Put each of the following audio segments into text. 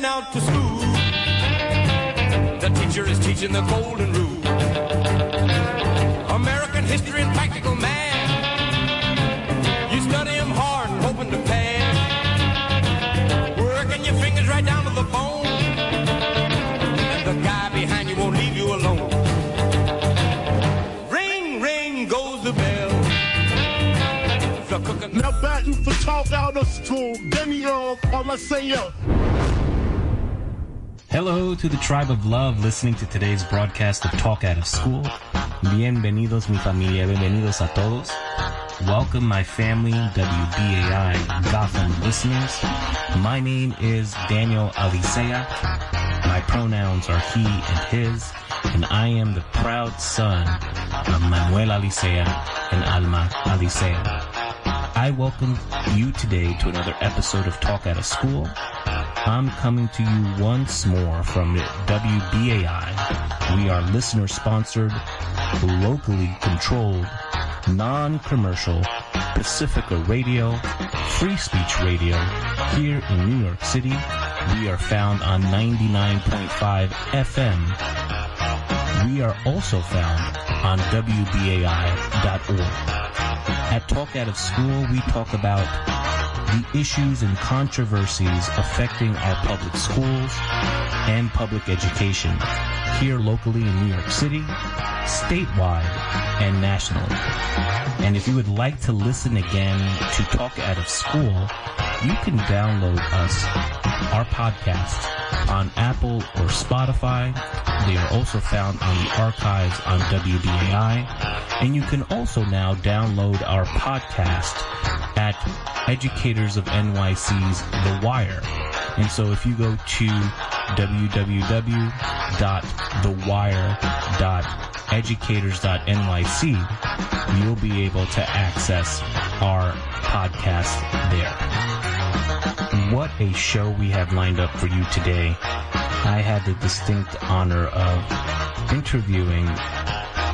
going out to school. The teacher is teaching the golden rule. American history and practical math. You study them hard hoping to pass. Working your fingers right down to the bone. And the guy behind you won't leave you alone. Ring, ring goes the bell. Now batting for talk out of school. Denny Earl, all I say yo. Hello to the tribe of love listening to today's broadcast of Talk Out of School. Bienvenidos mi familia, bienvenidos a todos. Welcome my family, WBAI Gotham listeners. My name is Daniel Alicea. My pronouns are he and his, and I am the proud son of Manuel Alicea and Alma Alicea. I welcome you today to another episode of Talk Out of School. I'm coming to you once more from WBAI. We are listener sponsored, locally controlled, non-commercial Pacifica Radio, free speech radio here in New York City. We are found on 99.5 FM. We are also found on WBAI.org. At Talk Out of School, we talk about the issues and controversies affecting our public schools and public education here locally in New York City, statewide, and nationally. And if you would like to listen again to Talk Out of School, you can download us, our podcast, on Apple or Spotify. They are also found on the archives on WBAI. And you can also now download our podcast at Educators of NYC's The Wire. And so if you go to www.thewire.educators.nyc, you'll be able to access our podcast there. What a show we have lined up for you today. I had the distinct honor of interviewing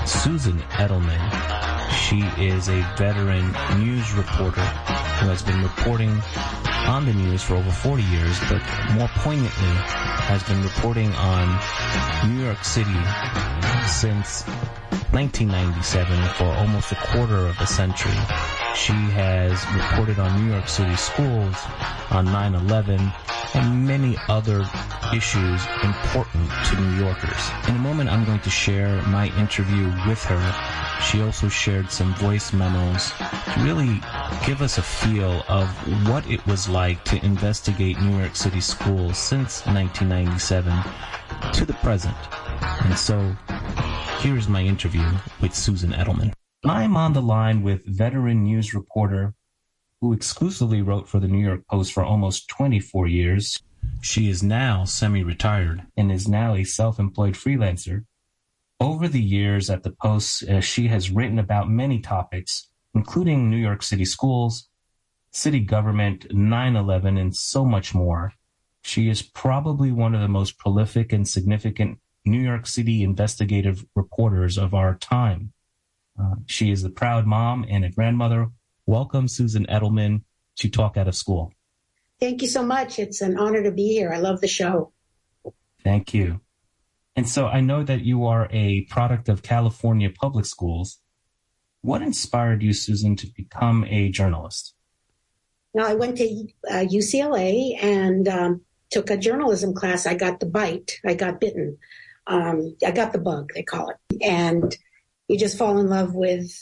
Susan Edelman. She is a veteran news reporter who has been reporting on the news for over 40 years, but more poignantly has been reporting on New York City since 1997 for almost a quarter of a century. She has reported on New York City schools, on 9-11, and many other issues important to New Yorkers. In a moment, I'm going to share my interview with her. She also shared some voice memos to really give us a feel of what it was like to investigate New York City schools since 1997 to the present. And so here's my interview with Susan Edelman. I'm on the line with veteran news reporter who exclusively wrote for the New York Post for almost 24 years. She is now semi-retired and is now a self-employed freelancer. Over the years at the Post, uh, she has written about many topics, including New York City schools, city government, 9-11, and so much more. She is probably one of the most prolific and significant New York City investigative reporters of our time. Uh, she is a proud mom and a grandmother. Welcome, Susan Edelman, to Talk Out of School. Thank you so much. It's an honor to be here. I love the show. Thank you. And so I know that you are a product of California public schools. What inspired you, Susan, to become a journalist? Now, I went to uh, UCLA and um, took a journalism class. I got the bite. I got bitten. Um, I got the bug, they call it. And you just fall in love with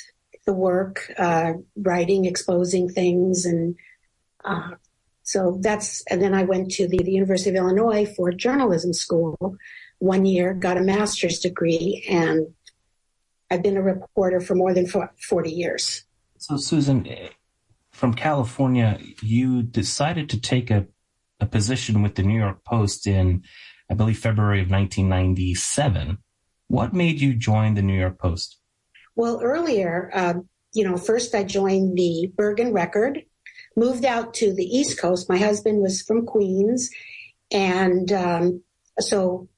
the work, uh, writing, exposing things. And uh, so that's, and then I went to the, the University of Illinois for journalism school one year, got a master's degree, and I've been a reporter for more than 40 years. So, Susan, from California, you decided to take a, a position with the New York Post in, I believe, February of 1997. What made you join the New York Post? Well, earlier, uh, you know, first I joined the Bergen Record, moved out to the East Coast. My husband was from Queens. And um, so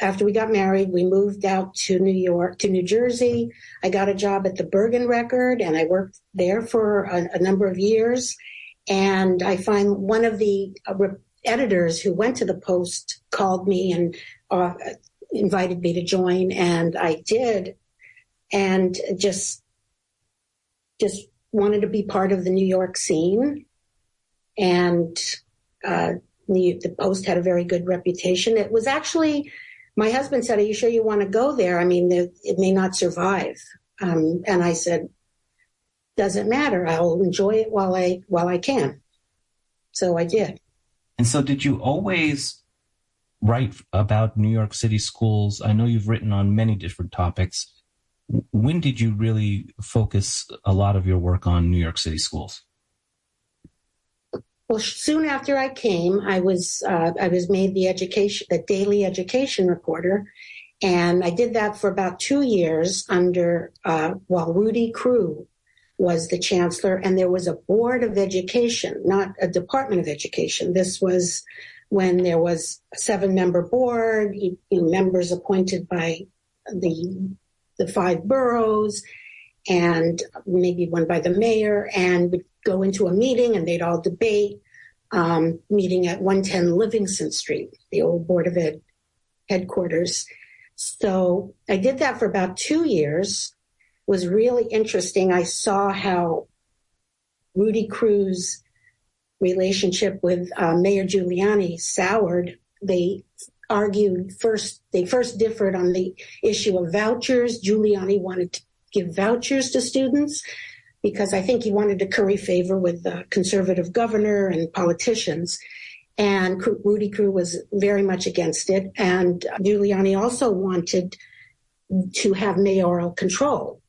after we got married, we moved out to New York, to New Jersey. I got a job at the Bergen Record and I worked there for a, a number of years. And I find one of the uh, editors who went to the Post called me and uh, invited me to join, and I did, and just just wanted to be part of the New York scene, and uh, the, the Post had a very good reputation. It was actually my husband said, "Are you sure you want to go there? I mean, it may not survive." Um, and I said, "Doesn't matter. I'll enjoy it while I while I can." So I did. And so, did you always write about New York City schools? I know you've written on many different topics. When did you really focus a lot of your work on New York City schools? Well, soon after I came, I was uh, I was made the education the daily education reporter, and I did that for about two years under uh, while Rudy Crew was the chancellor, and there was a board of education, not a department of education. This was when there was a seven member board, members appointed by the the five boroughs, and maybe one by the mayor, and would go into a meeting and they'd all debate. Um, meeting at 110 Livingston Street, the old Board of Ed headquarters. So I did that for about two years. Was really interesting. I saw how Rudy Crew's relationship with uh, Mayor Giuliani soured. They argued first. They first differed on the issue of vouchers. Giuliani wanted to give vouchers to students because I think he wanted to curry favor with the conservative governor and politicians. And Rudy Crew was very much against it. And Giuliani also wanted to have mayoral control,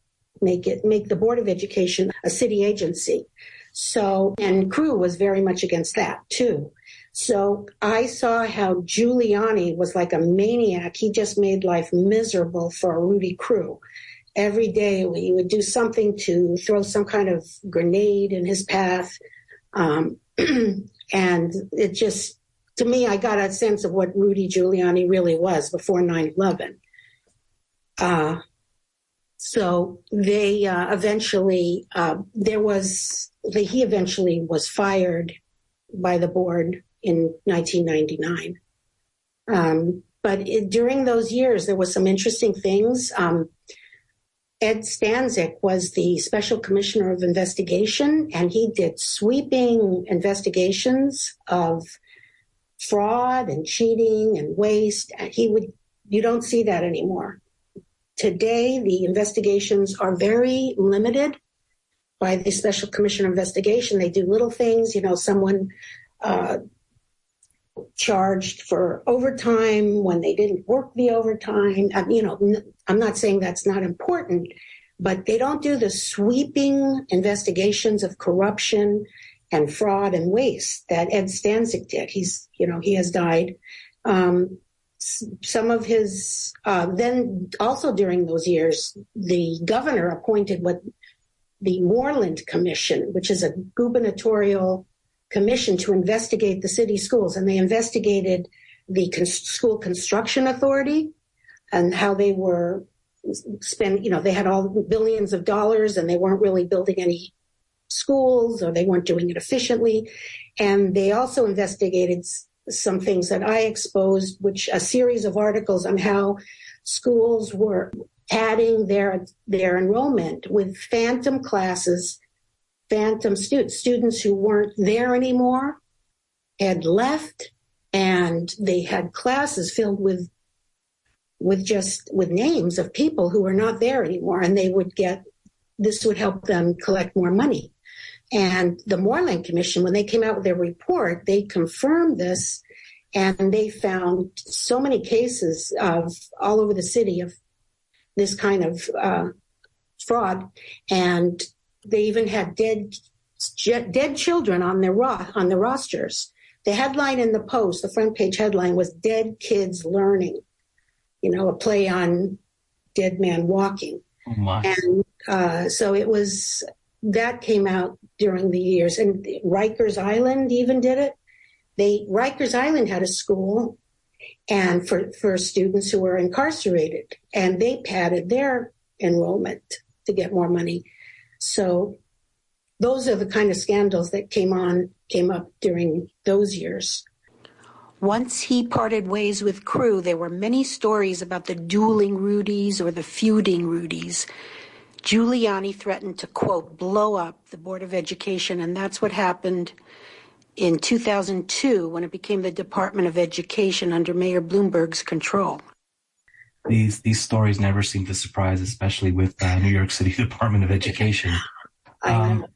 make it, make the Board of Education a city agency. So, and Crew was very much against that too. So I saw how Giuliani was like a maniac. He just made life miserable for Rudy Crew every day he would do something to throw some kind of grenade in his path. Um, and it just, to me, I got a sense of what Rudy Giuliani really was before 9 11. Uh, so they uh, eventually, uh, there was, he eventually was fired by the board in 1999. Um, but it, during those years, there was some interesting things. Um, Ed Stancik was the special commissioner of investigation, and he did sweeping investigations of fraud and cheating and waste. He would, you don't see that anymore. Today, the investigations are very limited by the special commissioner investigation. They do little things, you know, someone uh, charged for overtime when they didn't work the overtime. You know, I'm not saying that's not important, but they don't do the sweeping investigations of corruption and fraud and waste that Ed Stancik did. He's, you know, he has died. Um, some of his, uh, then also during those years, the governor appointed what the Moreland Commission, which is a gubernatorial commission to investigate the city schools, and they investigated the con- school construction authority and how they were spend, you know, they had all billions of dollars and they weren't really building any schools or they weren't doing it efficiently. And they also investigated some things that I exposed, which a series of articles on how schools were adding their their enrollment with phantom classes phantom students, students who weren't there anymore, had left, and they had classes filled with with just with names of people who were not there anymore, and they would get this would help them collect more money. And the Moreland Commission, when they came out with their report, they confirmed this, and they found so many cases of all over the city of this kind of uh, fraud, and they even had dead dead children on their ro- on the rosters. The headline in the post, the front page headline was "Dead Kids Learning," you know, a play on Dead Man Walking. Oh and uh, so it was that came out during the years, and Rikers Island even did it. They Rikers Island had a school, and for for students who were incarcerated, and they padded their enrollment to get more money. So those are the kind of scandals that came on came up during those years. Once he parted ways with crew, there were many stories about the dueling Rudies or the feuding Rudies. Giuliani threatened to, quote, blow up the Board of Education, and that's what happened in 2002 when it became the Department of Education under Mayor Bloomberg's control. These these stories never seem to surprise, especially with uh, New York City Department of Education. Um,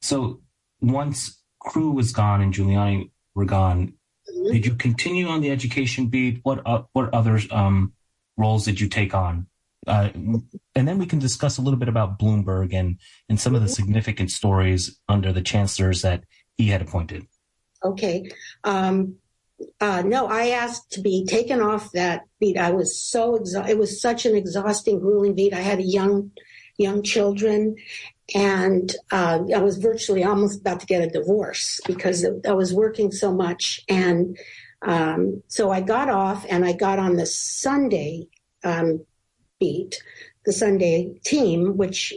so once crew was gone and Giuliani were gone, mm-hmm. did you continue on the education beat? What uh, what other um, roles did you take on? Uh, and then we can discuss a little bit about Bloomberg and and some mm-hmm. of the mm-hmm. significant stories under the chancellors that he had appointed. Okay. Um, uh, no, I asked to be taken off that beat. I was so exhausted. It was such an exhausting, grueling beat. I had a young, young children, and uh, I was virtually almost about to get a divorce because I was working so much. And um, so I got off, and I got on the Sunday um, beat, the Sunday team, which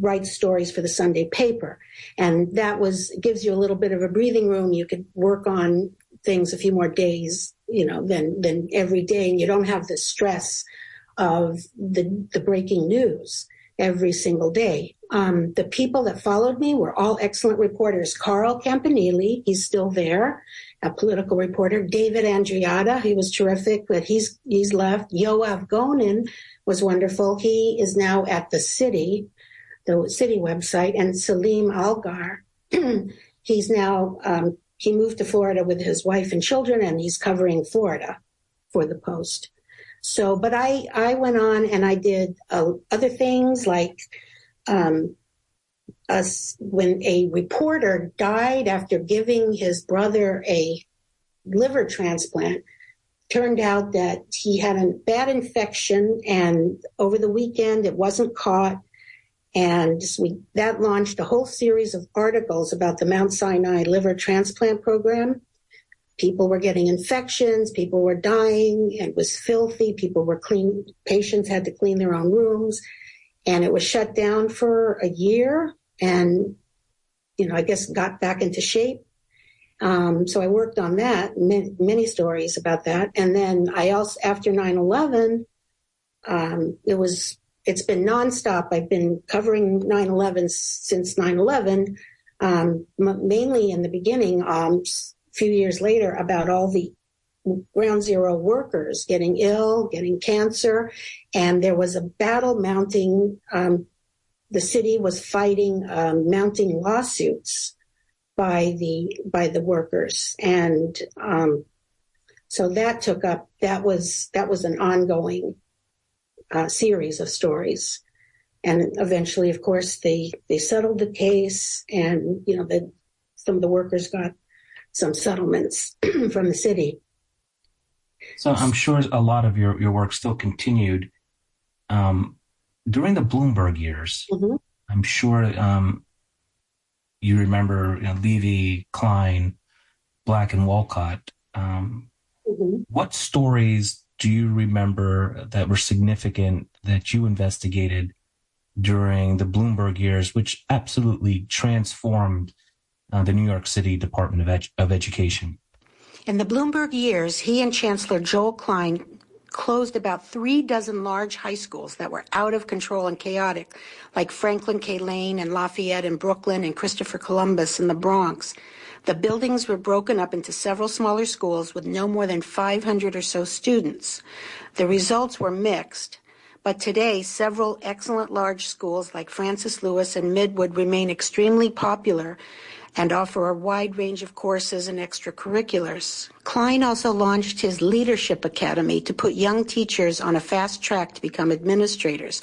write stories for the Sunday paper. And that was, gives you a little bit of a breathing room. You could work on things a few more days, you know, than, than every day. And you don't have the stress of the, the breaking news every single day. Um, the people that followed me were all excellent reporters. Carl Campanile, he's still there, a political reporter. David Andreatta, he was terrific, but he's he's left. Yoav Gonen was wonderful. He is now at the city the city website, and Selim Algar. he's now um, he moved to Florida with his wife and children, and he's covering Florida for the Post. So, but I I went on and I did uh, other things like um, us when a reporter died after giving his brother a liver transplant. Turned out that he had a bad infection, and over the weekend it wasn't caught and we, that launched a whole series of articles about the Mount Sinai liver transplant program. People were getting infections, people were dying, it was filthy, people were clean, patients had to clean their own rooms, and it was shut down for a year and, you know, I guess got back into shape. Um, so I worked on that, many, many, stories about that. And then I also, after 9 11, um, it was it's been nonstop. I've been covering 9/11 since 9/11, um, mainly in the beginning. Um, a few years later, about all the ground zero workers getting ill, getting cancer, and there was a battle mounting. Um, the city was fighting um, mounting lawsuits by the by the workers, and um, so that took up that was that was an ongoing uh, series of stories. And eventually, of course, they, they settled the case and, you know, the, some of the workers got some settlements from the city. So I'm sure a lot of your, your work still continued. Um, during the Bloomberg years, mm-hmm. I'm sure um, you remember you know, Levy, Klein, Black, and Walcott. Um, mm-hmm. What stories do you remember that were significant that you investigated during the Bloomberg years, which absolutely transformed uh, the New York City Department of, of Education? In the Bloomberg years, he and Chancellor Joel Klein closed about three dozen large high schools that were out of control and chaotic, like Franklin K. Lane and Lafayette in Brooklyn and Christopher Columbus in the Bronx. The buildings were broken up into several smaller schools with no more than 500 or so students. The results were mixed, but today several excellent large schools like Francis Lewis and Midwood remain extremely popular and offer a wide range of courses and extracurriculars. Klein also launched his Leadership Academy to put young teachers on a fast track to become administrators.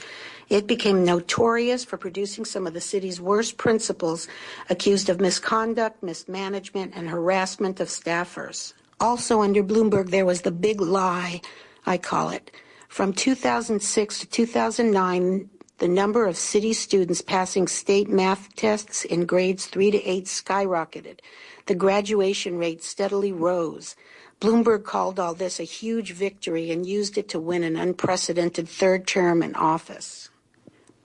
It became notorious for producing some of the city's worst principals accused of misconduct, mismanagement, and harassment of staffers. Also under Bloomberg, there was the big lie, I call it. From 2006 to 2009, the number of city students passing state math tests in grades 3 to 8 skyrocketed. The graduation rate steadily rose. Bloomberg called all this a huge victory and used it to win an unprecedented third term in office.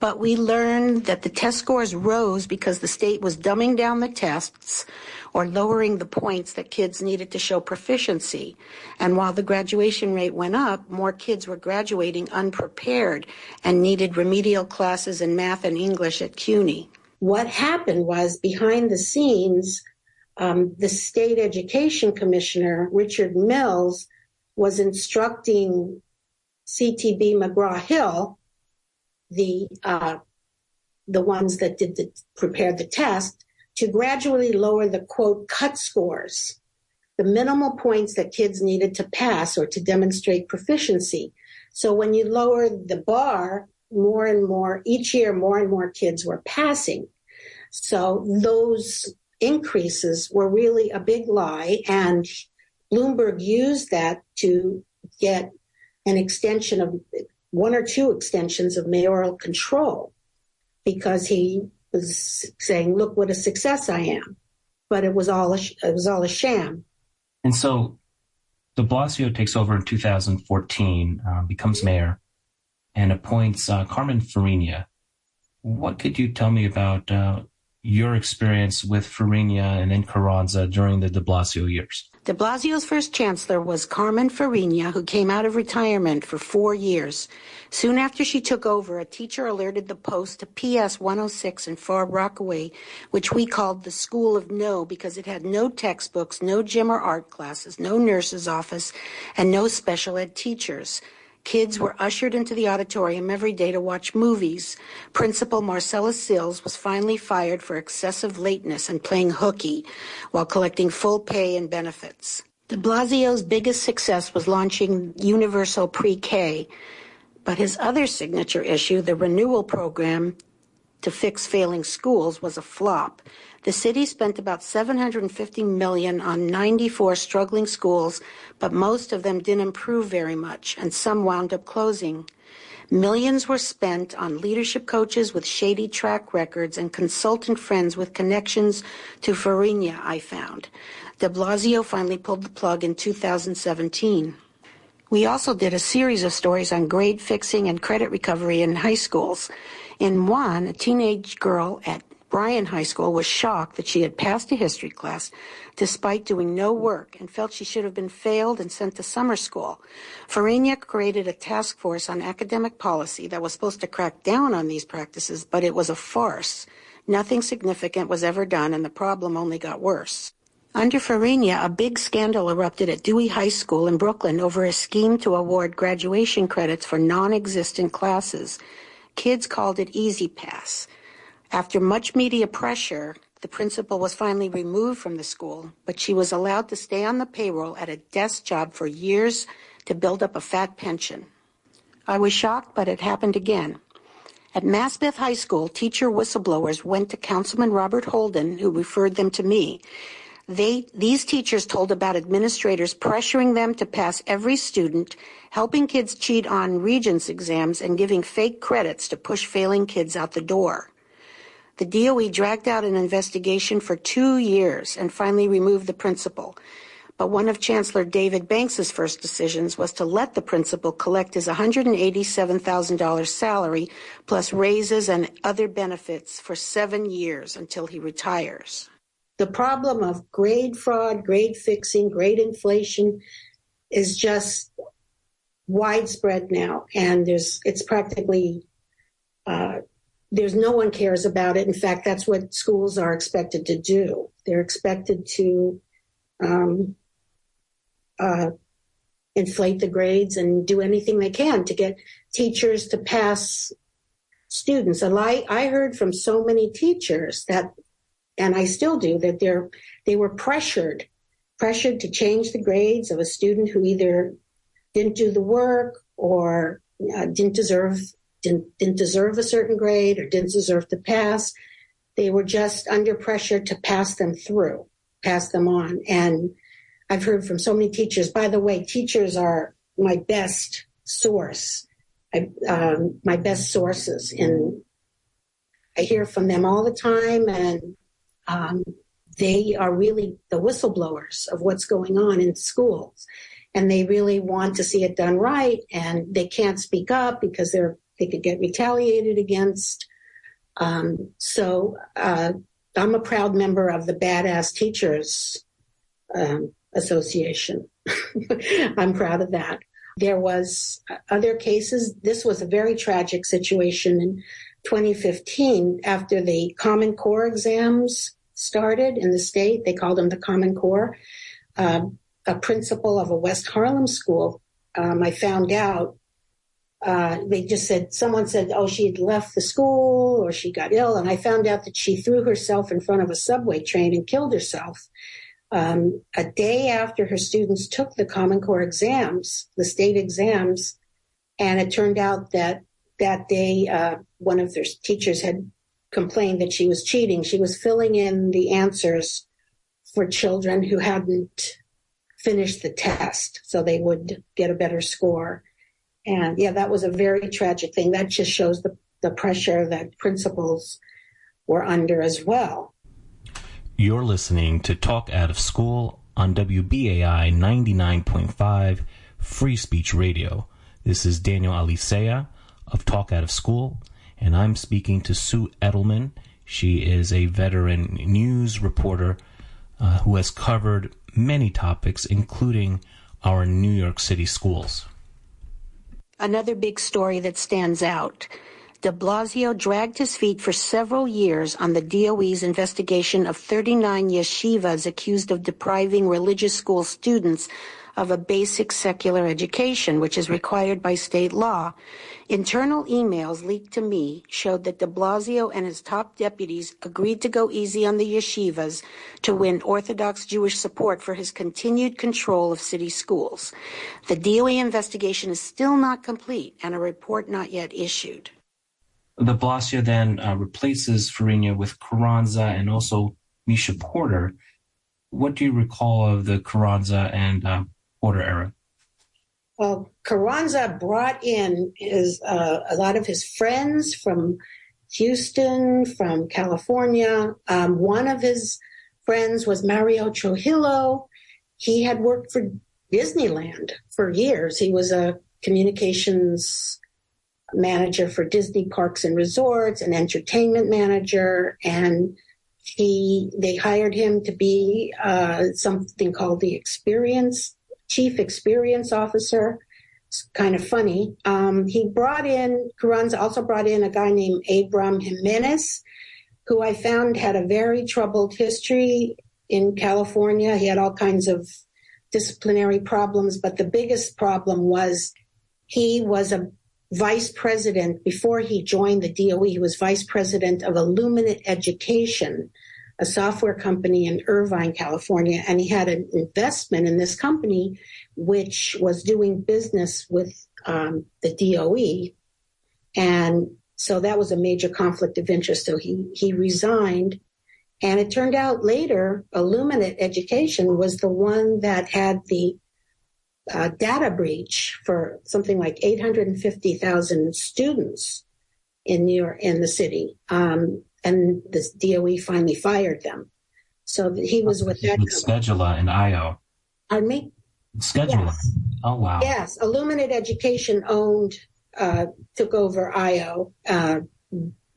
But we learned that the test scores rose because the state was dumbing down the tests or lowering the points that kids needed to show proficiency. And while the graduation rate went up, more kids were graduating unprepared and needed remedial classes in math and English at CUNY. What happened was behind the scenes, um, the state education commissioner, Richard Mills, was instructing CTB McGraw Hill, the uh, the ones that did the, prepared the test, to gradually lower the quote cut scores, the minimal points that kids needed to pass or to demonstrate proficiency. So when you lower the bar, more and more each year, more and more kids were passing. So those increases were really a big lie, and Bloomberg used that to get an extension of one or two extensions of mayoral control because he was saying, "Look what a success I am," but it was all a, it was all a sham. And so, De Blasio takes over in 2014, uh, becomes mayor, and appoints uh, Carmen Farina. What could you tell me about uh, your experience with Farina and then Carranza during the de Blasio years. De Blasio's first chancellor was Carmen Farina, who came out of retirement for four years. Soon after she took over, a teacher alerted the Post to PS 106 in Far Rockaway, which we called the School of No because it had no textbooks, no gym or art classes, no nurse's office, and no special ed teachers. Kids were ushered into the auditorium every day to watch movies. Principal Marcella Sills was finally fired for excessive lateness and playing hooky while collecting full pay and benefits. De Blasio's biggest success was launching universal pre-K, but his other signature issue, the renewal program to fix failing schools, was a flop. The city spent about 750 million on 94 struggling schools, but most of them didn't improve very much, and some wound up closing. Millions were spent on leadership coaches with shady track records and consultant friends with connections to Farina, I found. De Blasio finally pulled the plug in 2017. We also did a series of stories on grade fixing and credit recovery in high schools. In one, a teenage girl at Bryant High School was shocked that she had passed a history class despite doing no work and felt she should have been failed and sent to summer school. Farina created a task force on academic policy that was supposed to crack down on these practices, but it was a farce. Nothing significant was ever done and the problem only got worse. Under Farina, a big scandal erupted at Dewey High School in Brooklyn over a scheme to award graduation credits for non-existent classes. Kids called it Easy Pass. After much media pressure, the principal was finally removed from the school, but she was allowed to stay on the payroll at a desk job for years to build up a fat pension. I was shocked, but it happened again. At Maspeth High School, teacher whistleblowers went to Councilman Robert Holden, who referred them to me. They, these teachers told about administrators pressuring them to pass every student, helping kids cheat on regents exams, and giving fake credits to push failing kids out the door. The DOE dragged out an investigation for two years and finally removed the principal. But one of Chancellor David Banks's first decisions was to let the principal collect his $187,000 salary plus raises and other benefits for seven years until he retires. The problem of grade fraud, grade fixing, grade inflation is just widespread now, and there's it's practically uh, there's no one cares about it. In fact, that's what schools are expected to do. They're expected to um, uh, inflate the grades and do anything they can to get teachers to pass students. And I, I heard from so many teachers that, and I still do, that they're they were pressured, pressured to change the grades of a student who either didn't do the work or uh, didn't deserve didn't, didn't deserve a certain grade or didn't deserve to pass. They were just under pressure to pass them through, pass them on. And I've heard from so many teachers, by the way, teachers are my best source, I, um, my best sources. And I hear from them all the time and um, they are really the whistleblowers of what's going on in schools and they really want to see it done right and they can't speak up because they're they could get retaliated against. Um, so uh, I'm a proud member of the Badass Teachers um, Association. I'm proud of that. There was other cases. This was a very tragic situation 2015 after the Common Core exams started in the state. They called them the Common Core. Uh, a principal of a West Harlem school, um, I found out uh, they just said someone said, "Oh, she had left the school or she got ill," and I found out that she threw herself in front of a subway train and killed herself. Um, a day after her students took the Common Core exams, the state exams, and it turned out that that day uh, one of their teachers had complained that she was cheating. She was filling in the answers for children who hadn't finished the test, so they would get a better score. And yeah, that was a very tragic thing. That just shows the, the pressure that principals were under as well. You're listening to Talk Out of School on WBAI 99.5 Free Speech Radio. This is Daniel Alicea of Talk Out of School, and I'm speaking to Sue Edelman. She is a veteran news reporter uh, who has covered many topics, including our New York City schools. Another big story that stands out. De Blasio dragged his feet for several years on the DOE's investigation of 39 yeshivas accused of depriving religious school students of a basic secular education, which is required by state law. Internal emails leaked to me showed that de Blasio and his top deputies agreed to go easy on the yeshivas to win Orthodox Jewish support for his continued control of city schools. The DOE investigation is still not complete and a report not yet issued. De Blasio then uh, replaces Farina with Carranza and also Meisha Porter. What do you recall of the Carranza and uh, Porter era? Well, Carranza brought in his uh, a lot of his friends from Houston, from California. Um, one of his friends was Mario Trujillo. He had worked for Disneyland for years. He was a communications manager for Disney parks and resorts, an entertainment manager, and he they hired him to be uh, something called the experience chief experience officer. It's kind of funny. Um, he brought in, Carranza also brought in a guy named Abram Jimenez, who I found had a very troubled history in California. He had all kinds of disciplinary problems, but the biggest problem was he was a vice president before he joined the DOE. He was vice president of Illuminate Education, a software company in Irvine, California, and he had an investment in this company, which was doing business with um, the DOE. And so that was a major conflict of interest. So he, he resigned. And it turned out later, Illuminate Education was the one that had the uh, data breach for something like 850,000 students in New York, in the city. Um, and the DOE finally fired them. So he was with that. With Skedula and IO. Pardon me? Skedula. Yes. Oh, wow. Yes. Illuminate Education owned, uh, took over IO. Uh,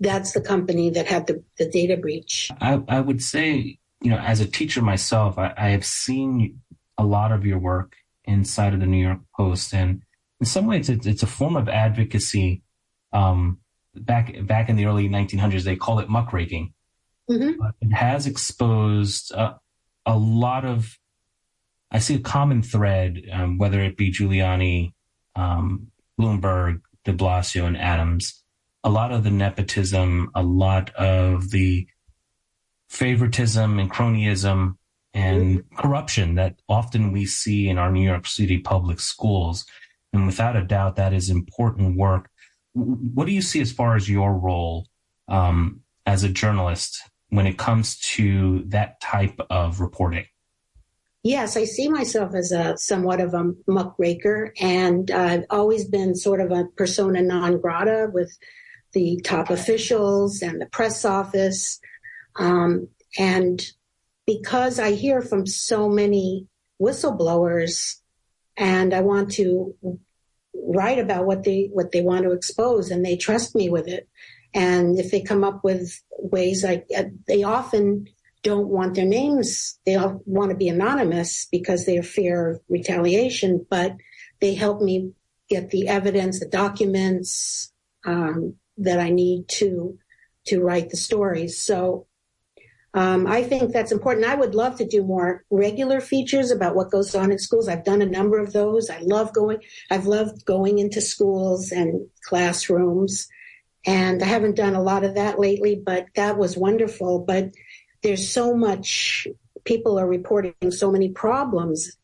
that's the company that had the, the data breach. I, I would say, you know, as a teacher myself, I, I have seen a lot of your work inside of the New York Post. And in some ways, it's, it's a form of advocacy um, back back in the early 1900s they call it muckraking mm-hmm. but it has exposed uh, a lot of i see a common thread um, whether it be giuliani um, bloomberg de blasio and adams a lot of the nepotism a lot of the favoritism and cronyism and mm-hmm. corruption that often we see in our new york city public schools and without a doubt that is important work what do you see as far as your role um, as a journalist when it comes to that type of reporting? Yes, I see myself as a somewhat of a muckraker, and I've always been sort of a persona non grata with the top officials and the press office. Um, and because I hear from so many whistleblowers, and I want to write about what they what they want to expose, and they trust me with it. And if they come up with ways, like uh, they often don't want their names, they want to be anonymous because they fear retaliation, but they help me get the evidence, the documents um, that I need to to write the stories. So um, I think that's important. I would love to do more regular features about what goes on in schools. I've done a number of those. I love going. I've loved going into schools and classrooms, and I haven't done a lot of that lately. But that was wonderful. But there's so much. People are reporting so many problems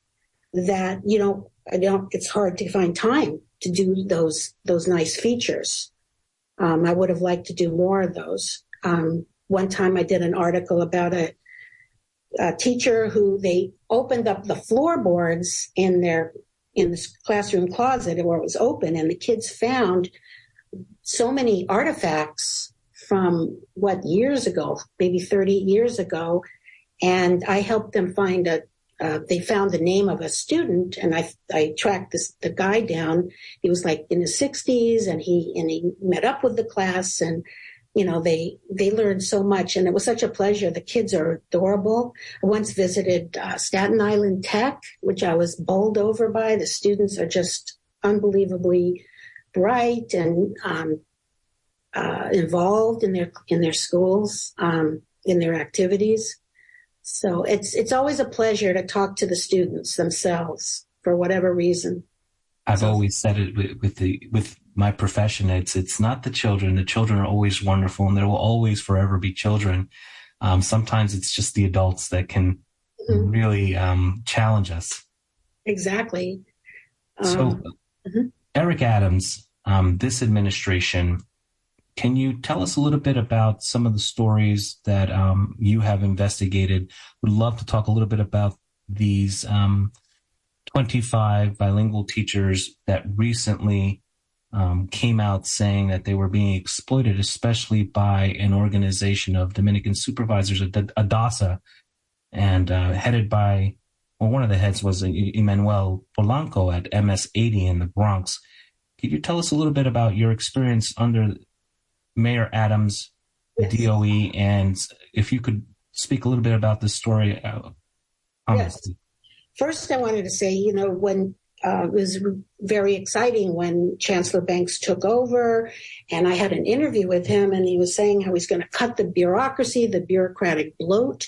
that you know. I don't. It's hard to find time to do those those nice features. Um, I would have liked to do more of those. Um, one time I did an article about a, a teacher who they opened up the floorboards in their in the classroom closet where it was open, and the kids found so many artifacts from what years ago, maybe 30 years ago, and I helped them find a. Uh, they found the name of a student, and I I tracked this the guy down. He was like in his 60s, and he and he met up with the class and you know they they learned so much and it was such a pleasure. The kids are adorable. I once visited uh, staten island tech which i was bowled over by. The students are just unbelievably bright and um, uh, involved in their in their schools um, in their activities. So it's it's always a pleasure to talk to the students themselves for whatever reason. I've always said it with, with the with my profession. It's it's not the children. The children are always wonderful, and there will always forever be children. Um, sometimes it's just the adults that can mm-hmm. really um, challenge us. Exactly. So, um, mm-hmm. Eric Adams, um, this administration, can you tell us a little bit about some of the stories that um, you have investigated? Would love to talk a little bit about these um, 25 bilingual teachers that recently um, came out saying that they were being exploited, especially by an organization of Dominican supervisors, ADASA, and uh, headed by, well, one of the heads was Emmanuel Polanco at MS80 in the Bronx. Could you tell us a little bit about your experience under Mayor Adams, yes. DOE, and if you could speak a little bit about this story? Uh, yes. First, I wanted to say, you know, when uh, it was very exciting when Chancellor Banks took over, and I had an interview with him, and he was saying how he's going to cut the bureaucracy, the bureaucratic bloat,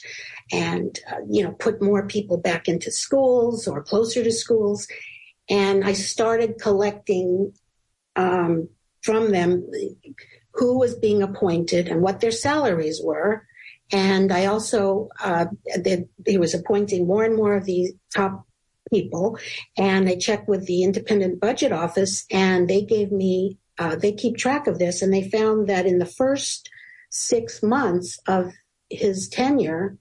and uh, you know, put more people back into schools or closer to schools. And I started collecting um, from them who was being appointed and what their salaries were. And I also, uh, they, he was appointing more and more of the top people. And I checked with the independent budget office and they gave me, uh, they keep track of this and they found that in the first six months of his tenure,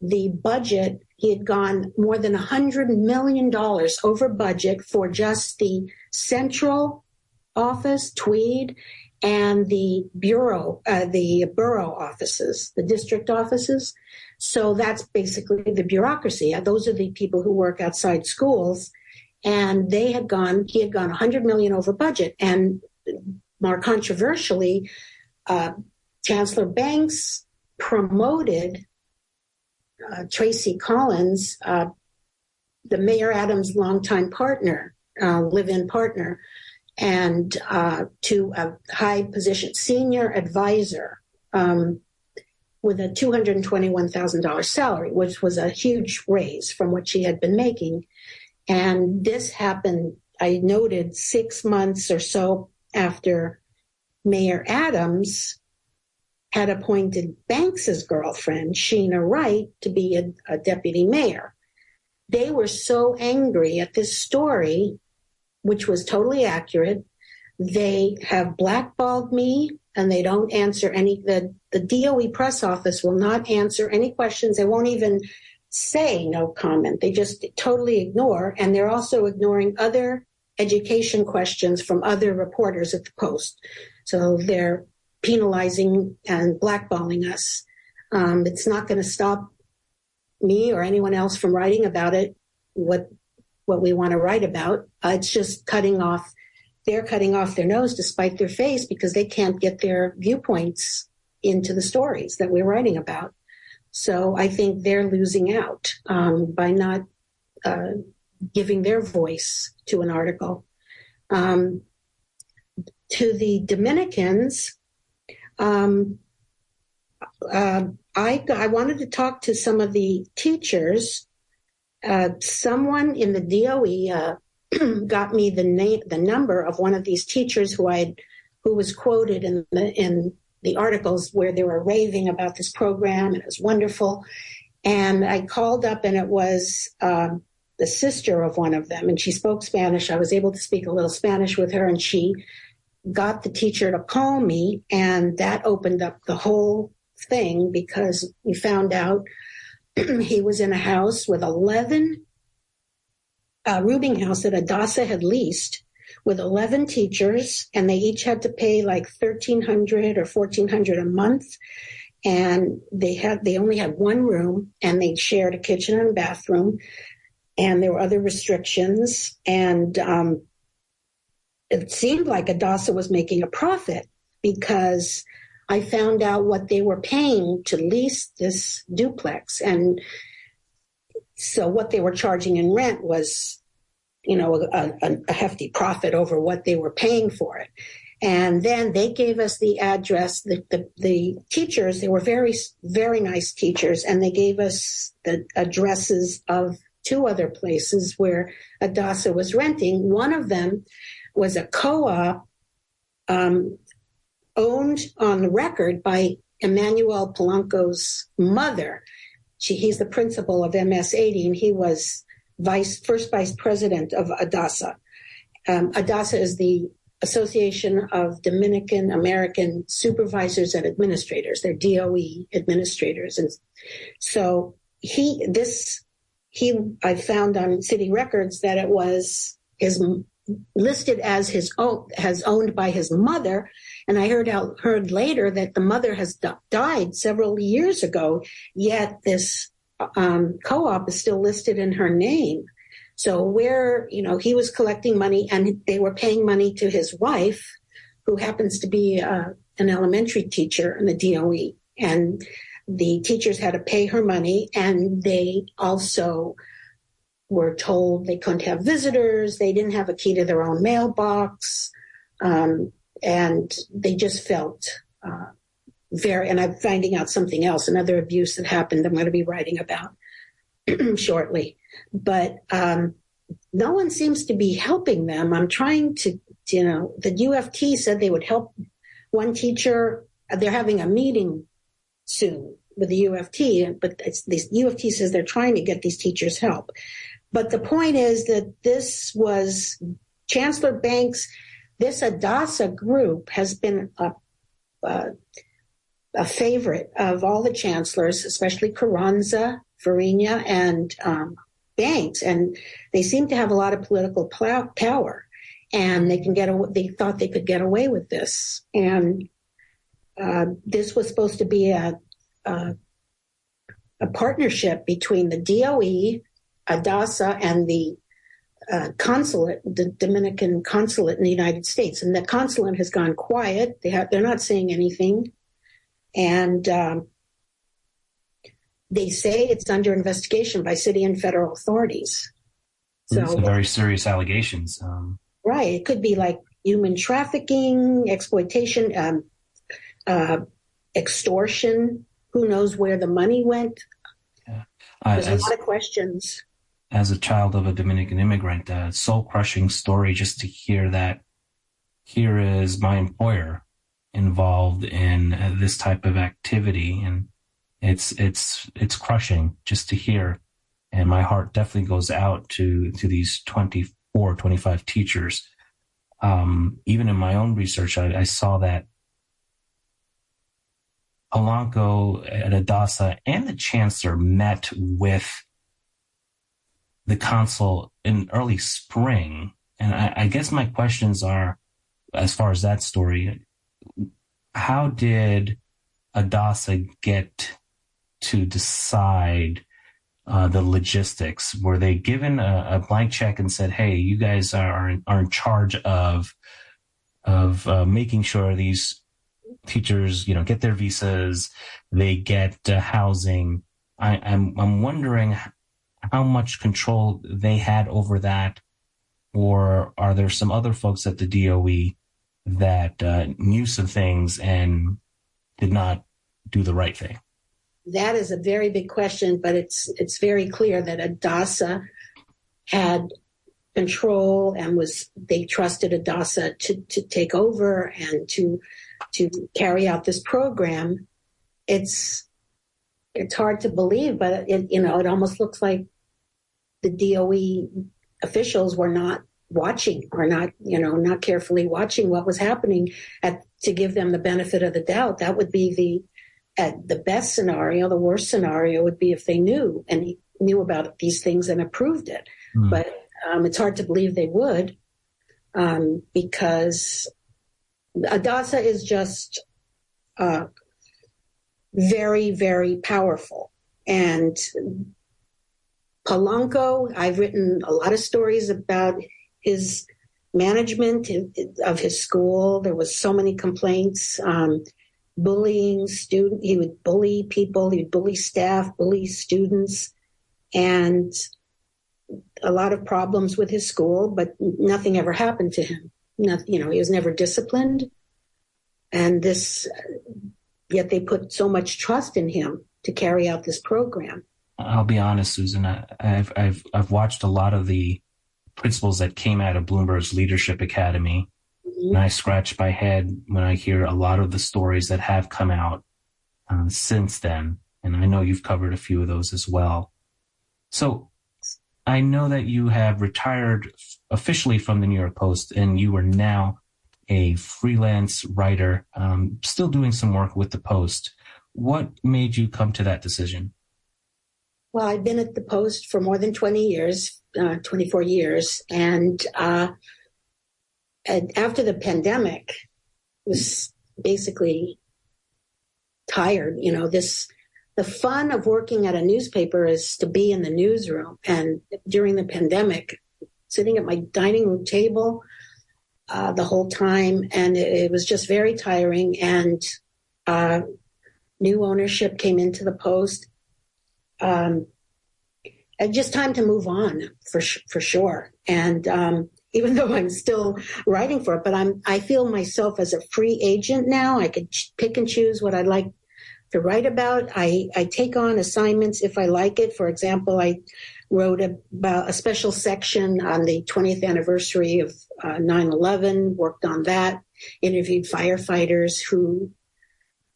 the budget, he had gone more than a hundred million dollars over budget for just the central office, Tweed, and the bureau, uh, the borough offices, the district offices. So that's basically the bureaucracy. Uh, those are the people who work outside schools. And they had gone, he had gone 100 million over budget. And more controversially, uh, Chancellor Banks promoted uh, Tracey Collins, uh, the Mayor Adams' longtime partner, uh, live-in partner, and uh, to a high position, senior advisor um, with a $221,000 salary, which was a huge raise from what she had been making. And this happened, I noted, six months or so after Mayor Adams had appointed Banks's girlfriend, Sheena Wright, to be a, a deputy mayor. They were so angry at this story which was totally accurate. They have blackballed me and they don't answer any, the, the DOE press office will not answer any questions. They won't even say no comment. They just totally ignore. And they're also ignoring other education questions from other reporters at the Post. So they're penalizing and blackballing us. Um, it's not going to stop me or anyone else from writing about it. What what we want to write about. Uh, it's just cutting off they're cutting off their nose to spite their face because they can't get their viewpoints into the stories that we're writing about. So I think they're losing out um, by not uh, giving their voice to an article. Um, to the Dominicans, um, uh, I, I wanted to talk to some of the teachers. Uh, someone in the DOE uh, got me the name, the number of one of these teachers who I, who was quoted in the in the articles where they were raving about this program and it was wonderful. And I called up and it was um, the sister of one of them, and she spoke Spanish. I was able to speak a little Spanish with her, and she got the teacher to call me, and that opened up the whole thing because we found out he was in a house with 11 uh, house that Adasa had leased with 11 teachers and they each had to pay like 1300 or 1400 a month and they had they only had one room and they shared a kitchen and a bathroom and there were other restrictions and um, it seemed like Adasa was making a profit because I found out what they were paying to lease this duplex. And so what they were charging in rent was, you know, a, a, a hefty profit over what they were paying for it. And then they gave us the address, the, the, the, teachers, they were very, very nice teachers, and they gave us the addresses of two other places where Adasa was renting. One of them was a co-op um, owned on the record by Emmanuel Polanco's mother. She, he's the principal of MS-80, and he was vice first vice president of Adasa. Um, Adasa is the Association of Dominican American Supervisors and Administrators. They're DOE administrators, and so he this he I found on city records that it was his listed as his own has owned by his mother. And i heard out heard later that the mother has died several years ago yet this um, co-op is still listed in her name. So where you know he was collecting money and they were paying money to his wife who happens to be uh, an elementary teacher in the doe and the teachers had to pay her money and they also were told they couldn't have visitors, they didn't have a key to their own mailbox, um, and they just felt uh, very. And I'm finding out something else, another abuse that happened. I'm going to be writing about shortly, but um, no one seems to be helping them. I'm trying to, you know, the UFT said they would help one teacher. They're having a meeting soon with the UFT, but the UFT says they're trying to get these teachers help. But the point is that this was Chancellor Banks, this Adasa group has been a, a, a favorite of all the chancellors, especially Carranza, Farina, and um, Banks. And they seem to have a lot of political power. And they can get. They thought they could get away with this, and uh, this was supposed to be a, a a partnership between the DOE, Adasa and the uh, consulate, the Dominican consulate in the United States, and the consulate has gone quiet. They have, they're not saying anything, and um, they say it's under investigation by city and federal authorities. So Some very serious allegations. Um, right, it could be like human trafficking, exploitation, um, uh, extortion. Who knows where the money went? Yeah. Uh, There's as, a lot of questions as a child of a Dominican immigrant, a soul crushing story just to hear that here is my employer involved in uh, this type of activity. And it's, it's, it's crushing just to hear. And my heart definitely goes out to, to these 24, 25 teachers. Um, even in my own research, I, I saw that Polanco at Adasa and the chancellor met with the consul in early spring. And I, I guess my questions are, as far as that story, how did Adasa get to decide uh, the logistics? Were they given a, a, blank check and said, "Hey, you guys are are in charge of of uh, making sure these teachers, you know, get their visas, they get uh, housing"? I, I'm I'm wondering how much control they had over that, or are there some other folks at the DOE that uh, knew some things and did not do the right thing? that is a very big question, but it's it's very clear that Adasa had control and was they trusted Adasa to to take over and to to carry out this program. It's it's hard to believe, but it, you know it almost looks like the DOE officials were not watching or not you know not carefully watching what was happening at to give them the benefit of the doubt. That would be the at the best scenario, the worst scenario would be if they knew and knew about these things and approved it. Mm. But um, it's hard to believe they would um, because Adasa is just uh, very, very powerful. And Polanco, I've written a lot of stories about his management of his school. There was so many complaints. Um, bullying student. He would bully people. He'd bully staff, bully students, and a lot of problems with his school. But nothing ever happened to him. You know, he was never disciplined, and this. Yet they put so much trust in him to carry out this program. I'll be honest, Susan. I, have I've I've watched a lot of the principals that came out of Bloomberg's Leadership Academy and I scratch my head when I hear a lot of the stories that have come out uh, since then. And I know you've covered a few of those as well. So I know that you have retired officially from the New York Post and you are now a freelance writer, um, still doing some work with the Post. What made you come to that decision? Well, I've been at the Post for more than 20 years, uh, 24 years, and uh, and after the pandemic was basically tired you know this the fun of working at a newspaper is to be in the newsroom. And during the pandemic sitting at my dining room table uh, the whole time and it, it, was just very tiring. And uh, new ownership came into the post um, just time to move on for for sure and um, even though I'm still writing for it, but I'm, I feel myself as a free agent now. I could pick and choose what I'd like to write about. I, I take on assignments if I like it. For example, I wrote about a special section on the 20th anniversary of uh, 9-11, worked on that, interviewed firefighters who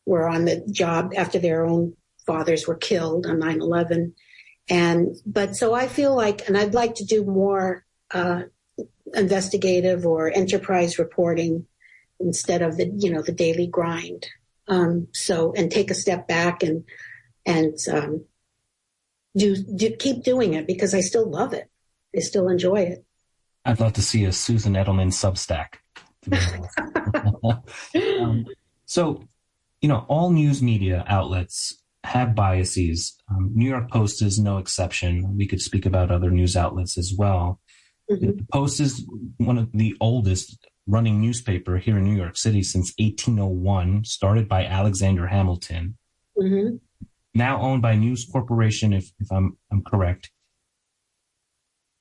were on the job after their own fathers were killed on 9-11. And, but so I feel like, and I'd like to do more, uh, investigative or enterprise reporting instead of the you know the daily grind. Um, so and take a step back and and um, do, do keep doing it because I still love it. I still enjoy it. I'd love to see a Susan Edelman Substack. um, so, you know, all news media outlets have biases. Um, New York Post is no exception. We could speak about other news outlets as well. Mm-hmm. The Post is one of the oldest running newspaper here in New York City since 1801, started by Alexander Hamilton. Mm-hmm. Now owned by News Corporation, if, if I'm, I'm correct.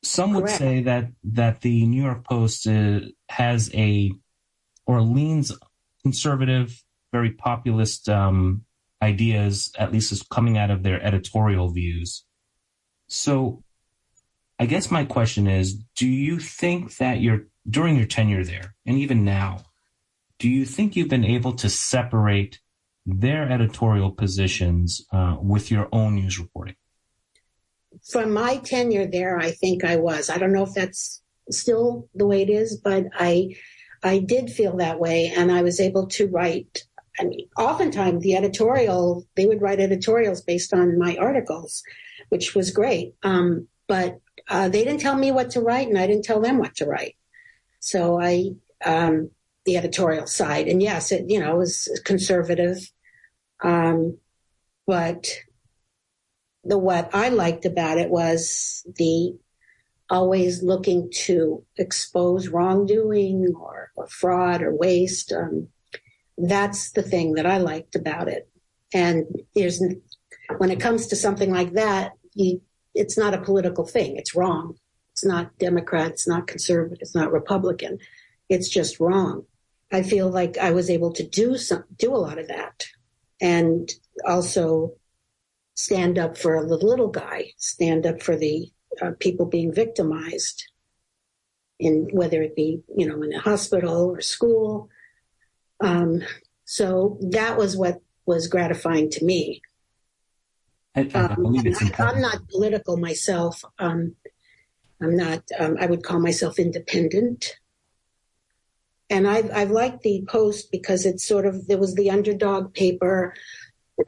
Some correct. would say that, that the New York Post uh, has a, or leans conservative, very populist um, ideas, at least is coming out of their editorial views. So I guess my question is, do you think that you're during your tenure there and even now, do you think you've been able to separate their editorial positions uh, with your own news reporting? From my tenure there, I think I was. I don't know if that's still the way it is, but I I did feel that way, and I was able to write. I mean, oftentimes the editorial they would write editorials based on my articles, which was great. Um, but uh, they didn't tell me what to write, and I didn't tell them what to write. So I, um, the editorial side, and yes, it you know was conservative, um, but the what I liked about it was the always looking to expose wrongdoing or, or fraud or waste. Um, that's the thing that I liked about it. And there's, when it comes to something like that, you, it's not a political thing. It's wrong. It's not Democrat. It's not conservative. It's not Republican. It's just wrong. I feel like I was able to do some, do a lot of that and also stand up for the little guy, stand up for the uh, people being victimized in whether it be, you know, in a hospital or school. Um, so that was what was gratifying to me. I, it's Um, not political myself. Um, I'm not. Um, I would call myself independent. And I've I've liked the Post because it's sort of there was the underdog paper,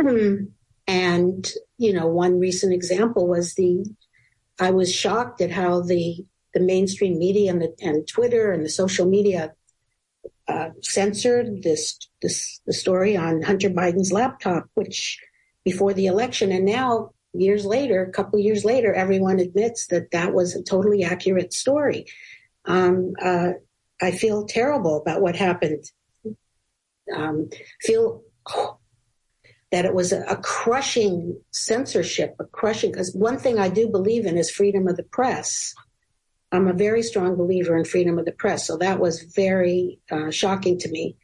and you know one recent example was the. I was shocked at how the the mainstream media and the and Twitter and the social media uh, censored this this the story on Hunter Biden's laptop, which before the election, and now years later, a couple years later, everyone admits that that was a totally accurate story. Um, uh, I feel terrible about what happened. Um, feel that it was a, a crushing censorship, a crushing. Because one thing I do believe in is freedom of the press. I'm a very strong believer in freedom of the press, so that was very uh, shocking to me.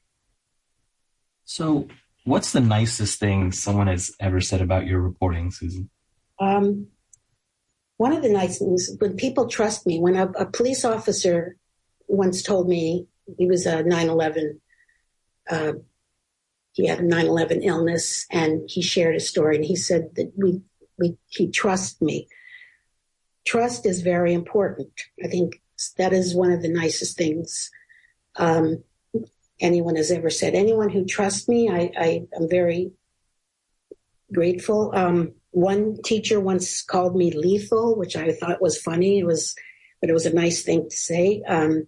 So, what's the nicest thing someone has ever said about your reporting, Susan? Um, one of the nice things when people trust me, when a, a police officer once told me he was a 9/11, uh, he had a 9/11 illness, and he shared his story, and he said that we we he trusts me. Trust is very important. I think that is one of the nicest things um, anyone has ever said. Anyone who trusts me, I, I am very grateful. Um, one teacher once called me lethal, which I thought was funny. It was, but it was a nice thing to say. Um,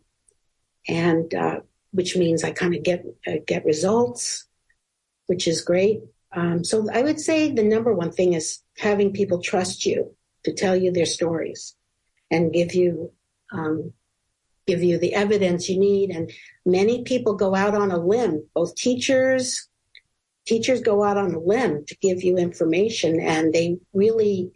and, uh, which means I kind of get, uh, get results, which is great. Um, so I would say the number one thing is having people trust you to tell you their stories and give you, um, give you the evidence you need. And many people go out on a limb, both teachers, teachers go out on a limb to give you information. And they really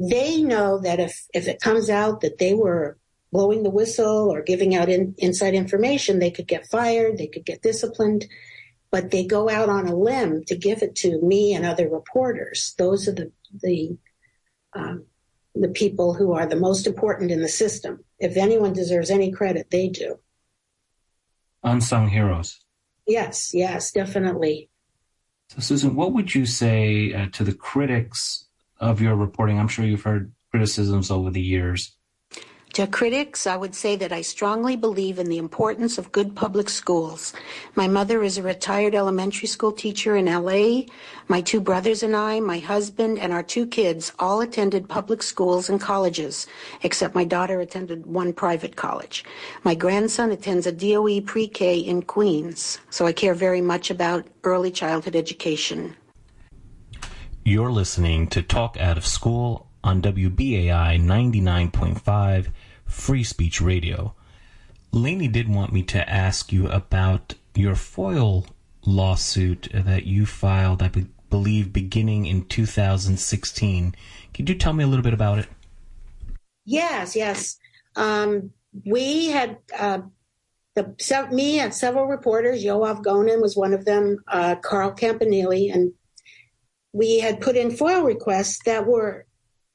they know that if if it comes out that they were blowing the whistle or giving out in, inside information they could get fired they could get disciplined. But they go out on a limb to give it to me and other reporters. Those are the the um, the people who are the most important in the system if anyone deserves any credit they do Unsung heroes. yes yes definitely So, Susan, what would you say uh, to the critics of your reporting? I'm sure you've heard criticisms over the years. To critics, I would say that I strongly believe in the importance of good public schools. My mother is a retired elementary school teacher in LA. My two brothers and I, my husband, and our two kids all attended public schools and colleges, except my daughter attended one private college. My grandson attends a DOE pre K in Queens, so I care very much about early childhood education. You're listening to Talk Out of School on WBAI 99.5 Free Speech Radio. Lainey did want me to ask you about your FOIL lawsuit that you filed, I be- believe, beginning in 2016. Could you tell me a little bit about it? Yes, yes. Um, we had uh, the se- me and several reporters. Yoav Gonen was one of them. Uh, Carl Campanile, and we had put in FOIL requests that were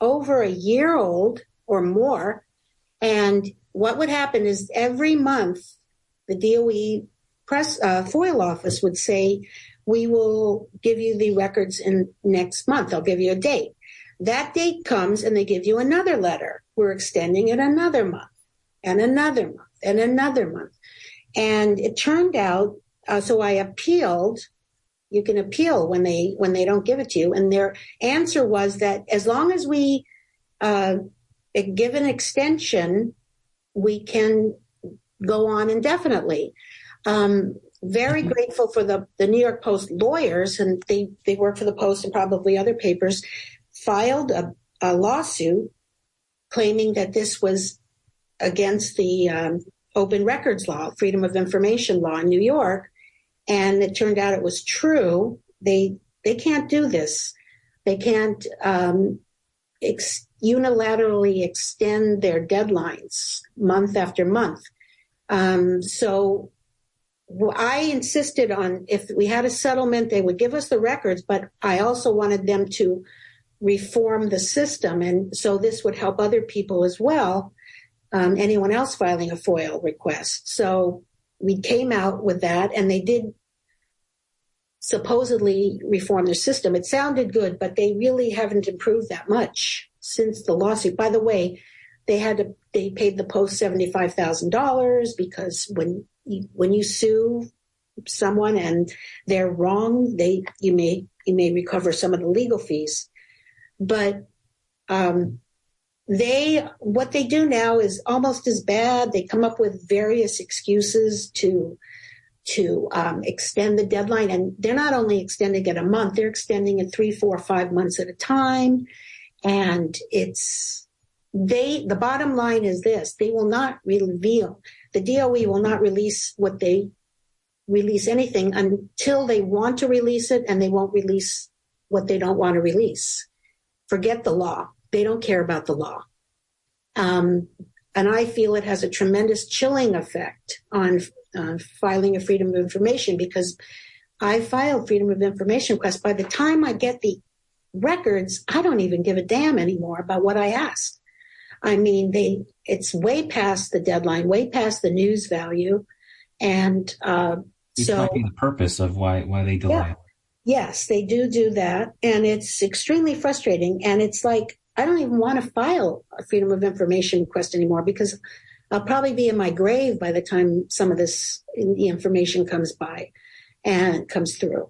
over a year old or more. And what would happen is every month, the DOE press uh, FOIL office would say, "We will give you the records in next month. I'll give you a date." That date comes and they give you another letter. We're extending it another month and another month and another month. And it turned out, uh, so I appealed. You can appeal when they when they don't give it to you, and their answer was that as long as we uh, give an extension, we can go on indefinitely. Um, very grateful for the the New York Post lawyers, and they they work for the Post and probably other papers filed a, a lawsuit claiming that this was against the um, open records law, freedom of information law in New York. And it turned out it was true. They they can't do this. They can't um, ex- unilaterally extend their deadlines month after month. Um, so I insisted on if we had a settlement, they would give us the records, but I also wanted them to reform the system. And so this would help other people as well, um, anyone else filing a FOIL request. So we came out with that and they did supposedly reform their system. It sounded good, but they really haven't improved that much since the lawsuit. By the way, they had to, they paid the post $75,000 because when you, when you sue someone and they're wrong, they, you may, you may recover some of the legal fees but um, they what they do now is almost as bad. They come up with various excuses to to um, extend the deadline, and they're not only extending it a month; they're extending it three, four, five months at a time. And it's they. The bottom line is this: they will not reveal. The DOE will not release what they release anything until they want to release it, and they won't release what they don't want to release forget the law. They don't care about the law. Um, and I feel it has a tremendous chilling effect on uh, filing a freedom of information because I filed freedom of information request. By the time I get the records, I don't even give a damn anymore about what I asked. I mean, they it's way past the deadline, way past the news value, and uh, so the purpose of why why they delay. Yeah. Yes, they do do that. And it's extremely frustrating. And it's like, I don't even want to file a Freedom of Information request anymore because I'll probably be in my grave by the time some of this the information comes by and comes through.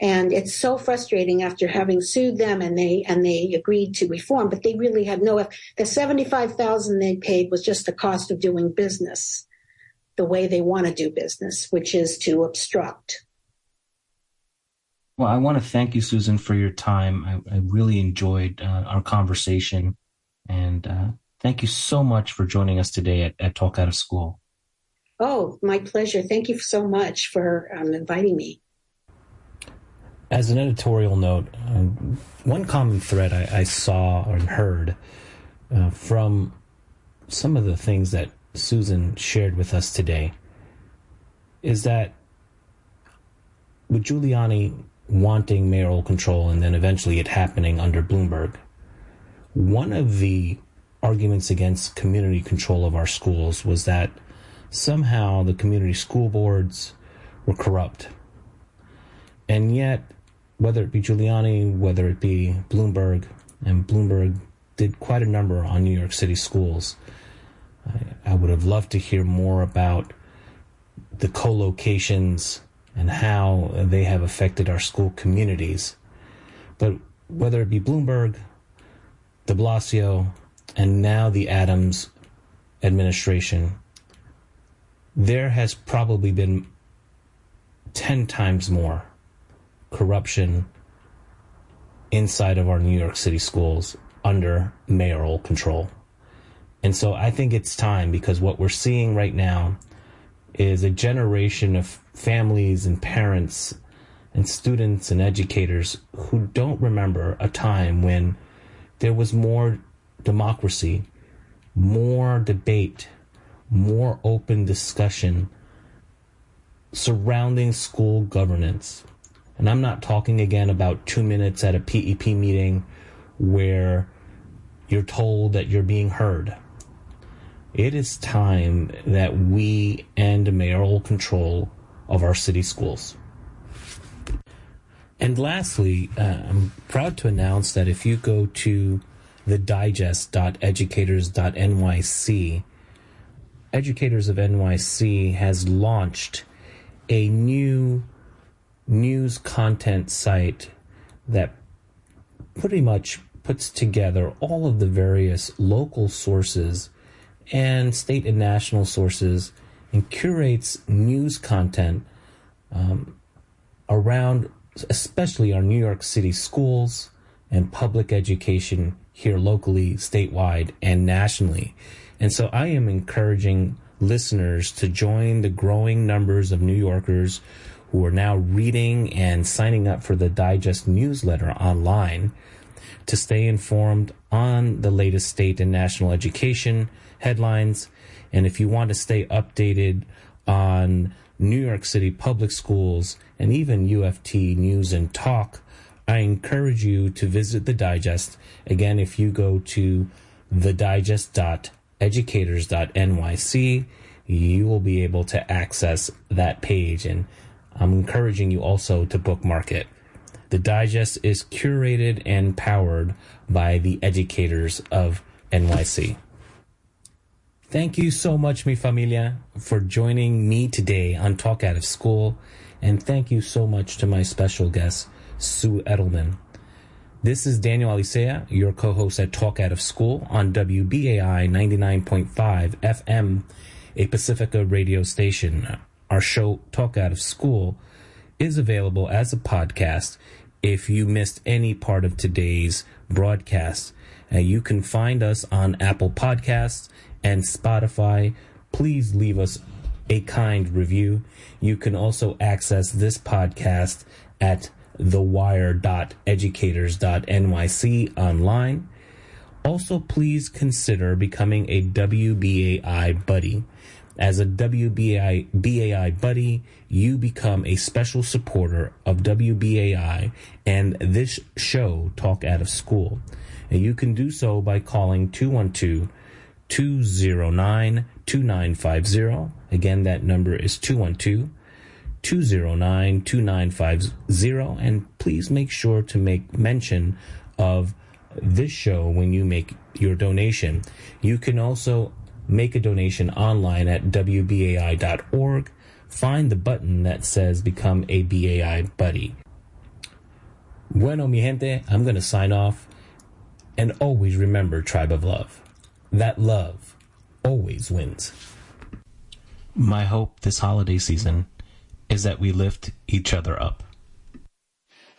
And it's so frustrating after having sued them and they and they agreed to reform, but they really had no the seventy five thousand they paid was just the cost of doing business the way they want to do business, which is to obstruct. Well, I want to thank you, Susan, for your time. I, I really enjoyed uh, our conversation. And uh, thank you so much for joining us today at, at, Talk Out of School. Oh, my pleasure. Thank you so much for um, inviting me. As an editorial note, um, one common thread I, I saw and heard uh, from some of the things that Susan shared with us today is that with Giuliani wanting mayoral control and then eventually it happening under Bloomberg. One of the arguments against community control of our schools was that somehow the community school boards were corrupt. And yet, whether it be Giuliani, whether it be Bloomberg, and Bloomberg did quite a number on New York City schools. I, I would have loved to hear more about the co-locations and how they have affected our school communities. But whether it be Bloomberg, de Blasio, and now the Adams administration, there has probably been 10 times more corruption inside of our New York City schools under mayoral control. And so I think it's time because what we're seeing right now is a generation of families and parents and students and educators who don't remember a time when there was more democracy, more debate, more open discussion surrounding school governance. And I'm not talking again about two minutes at a PEP meeting where you're told that you're being heard. It is time that we end mayoral control of our city schools. And lastly, uh, I'm proud to announce that if you go to the digest.educators.nyc, Educators of NYC has launched a new news content site that pretty much puts together all of the various local sources and state and national sources and curates news content um, around, especially our New York City schools and public education here locally, statewide, and nationally. And so I am encouraging listeners to join the growing numbers of New Yorkers who are now reading and signing up for the Digest newsletter online to stay informed on the latest state and national education headlines. And if you want to stay updated on New York City public schools and even UFT news and talk, I encourage you to visit the digest. Again, if you go to thedigest.educators.nyc, you will be able to access that page. And I'm encouraging you also to bookmark it. The digest is curated and powered by the educators of NYC. Thank you so much, mi familia, for joining me today on Talk Out of School. And thank you so much to my special guest, Sue Edelman. This is Daniel Alicea, your co-host at Talk Out of School on WBAI 99.5 FM, a Pacifica radio station. Our show, Talk Out of School, is available as a podcast if you missed any part of today's broadcast. Uh, you can find us on Apple Podcasts and Spotify. Please leave us a kind review. You can also access this podcast at thewire.educators.nyc online. Also, please consider becoming a WBAI buddy. As a WBAI BAI buddy, you become a special supporter of WBAI and this show, Talk Out of School. And you can do so by calling 212 209 2950. Again, that number is 212 209 2950. And please make sure to make mention of this show when you make your donation. You can also make a donation online at WBAI.org. Find the button that says Become a BAI Buddy. Bueno, mi gente, I'm going to sign off. And always remember Tribe of Love. That love always wins. My hope this holiday season is that we lift each other up.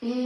Lift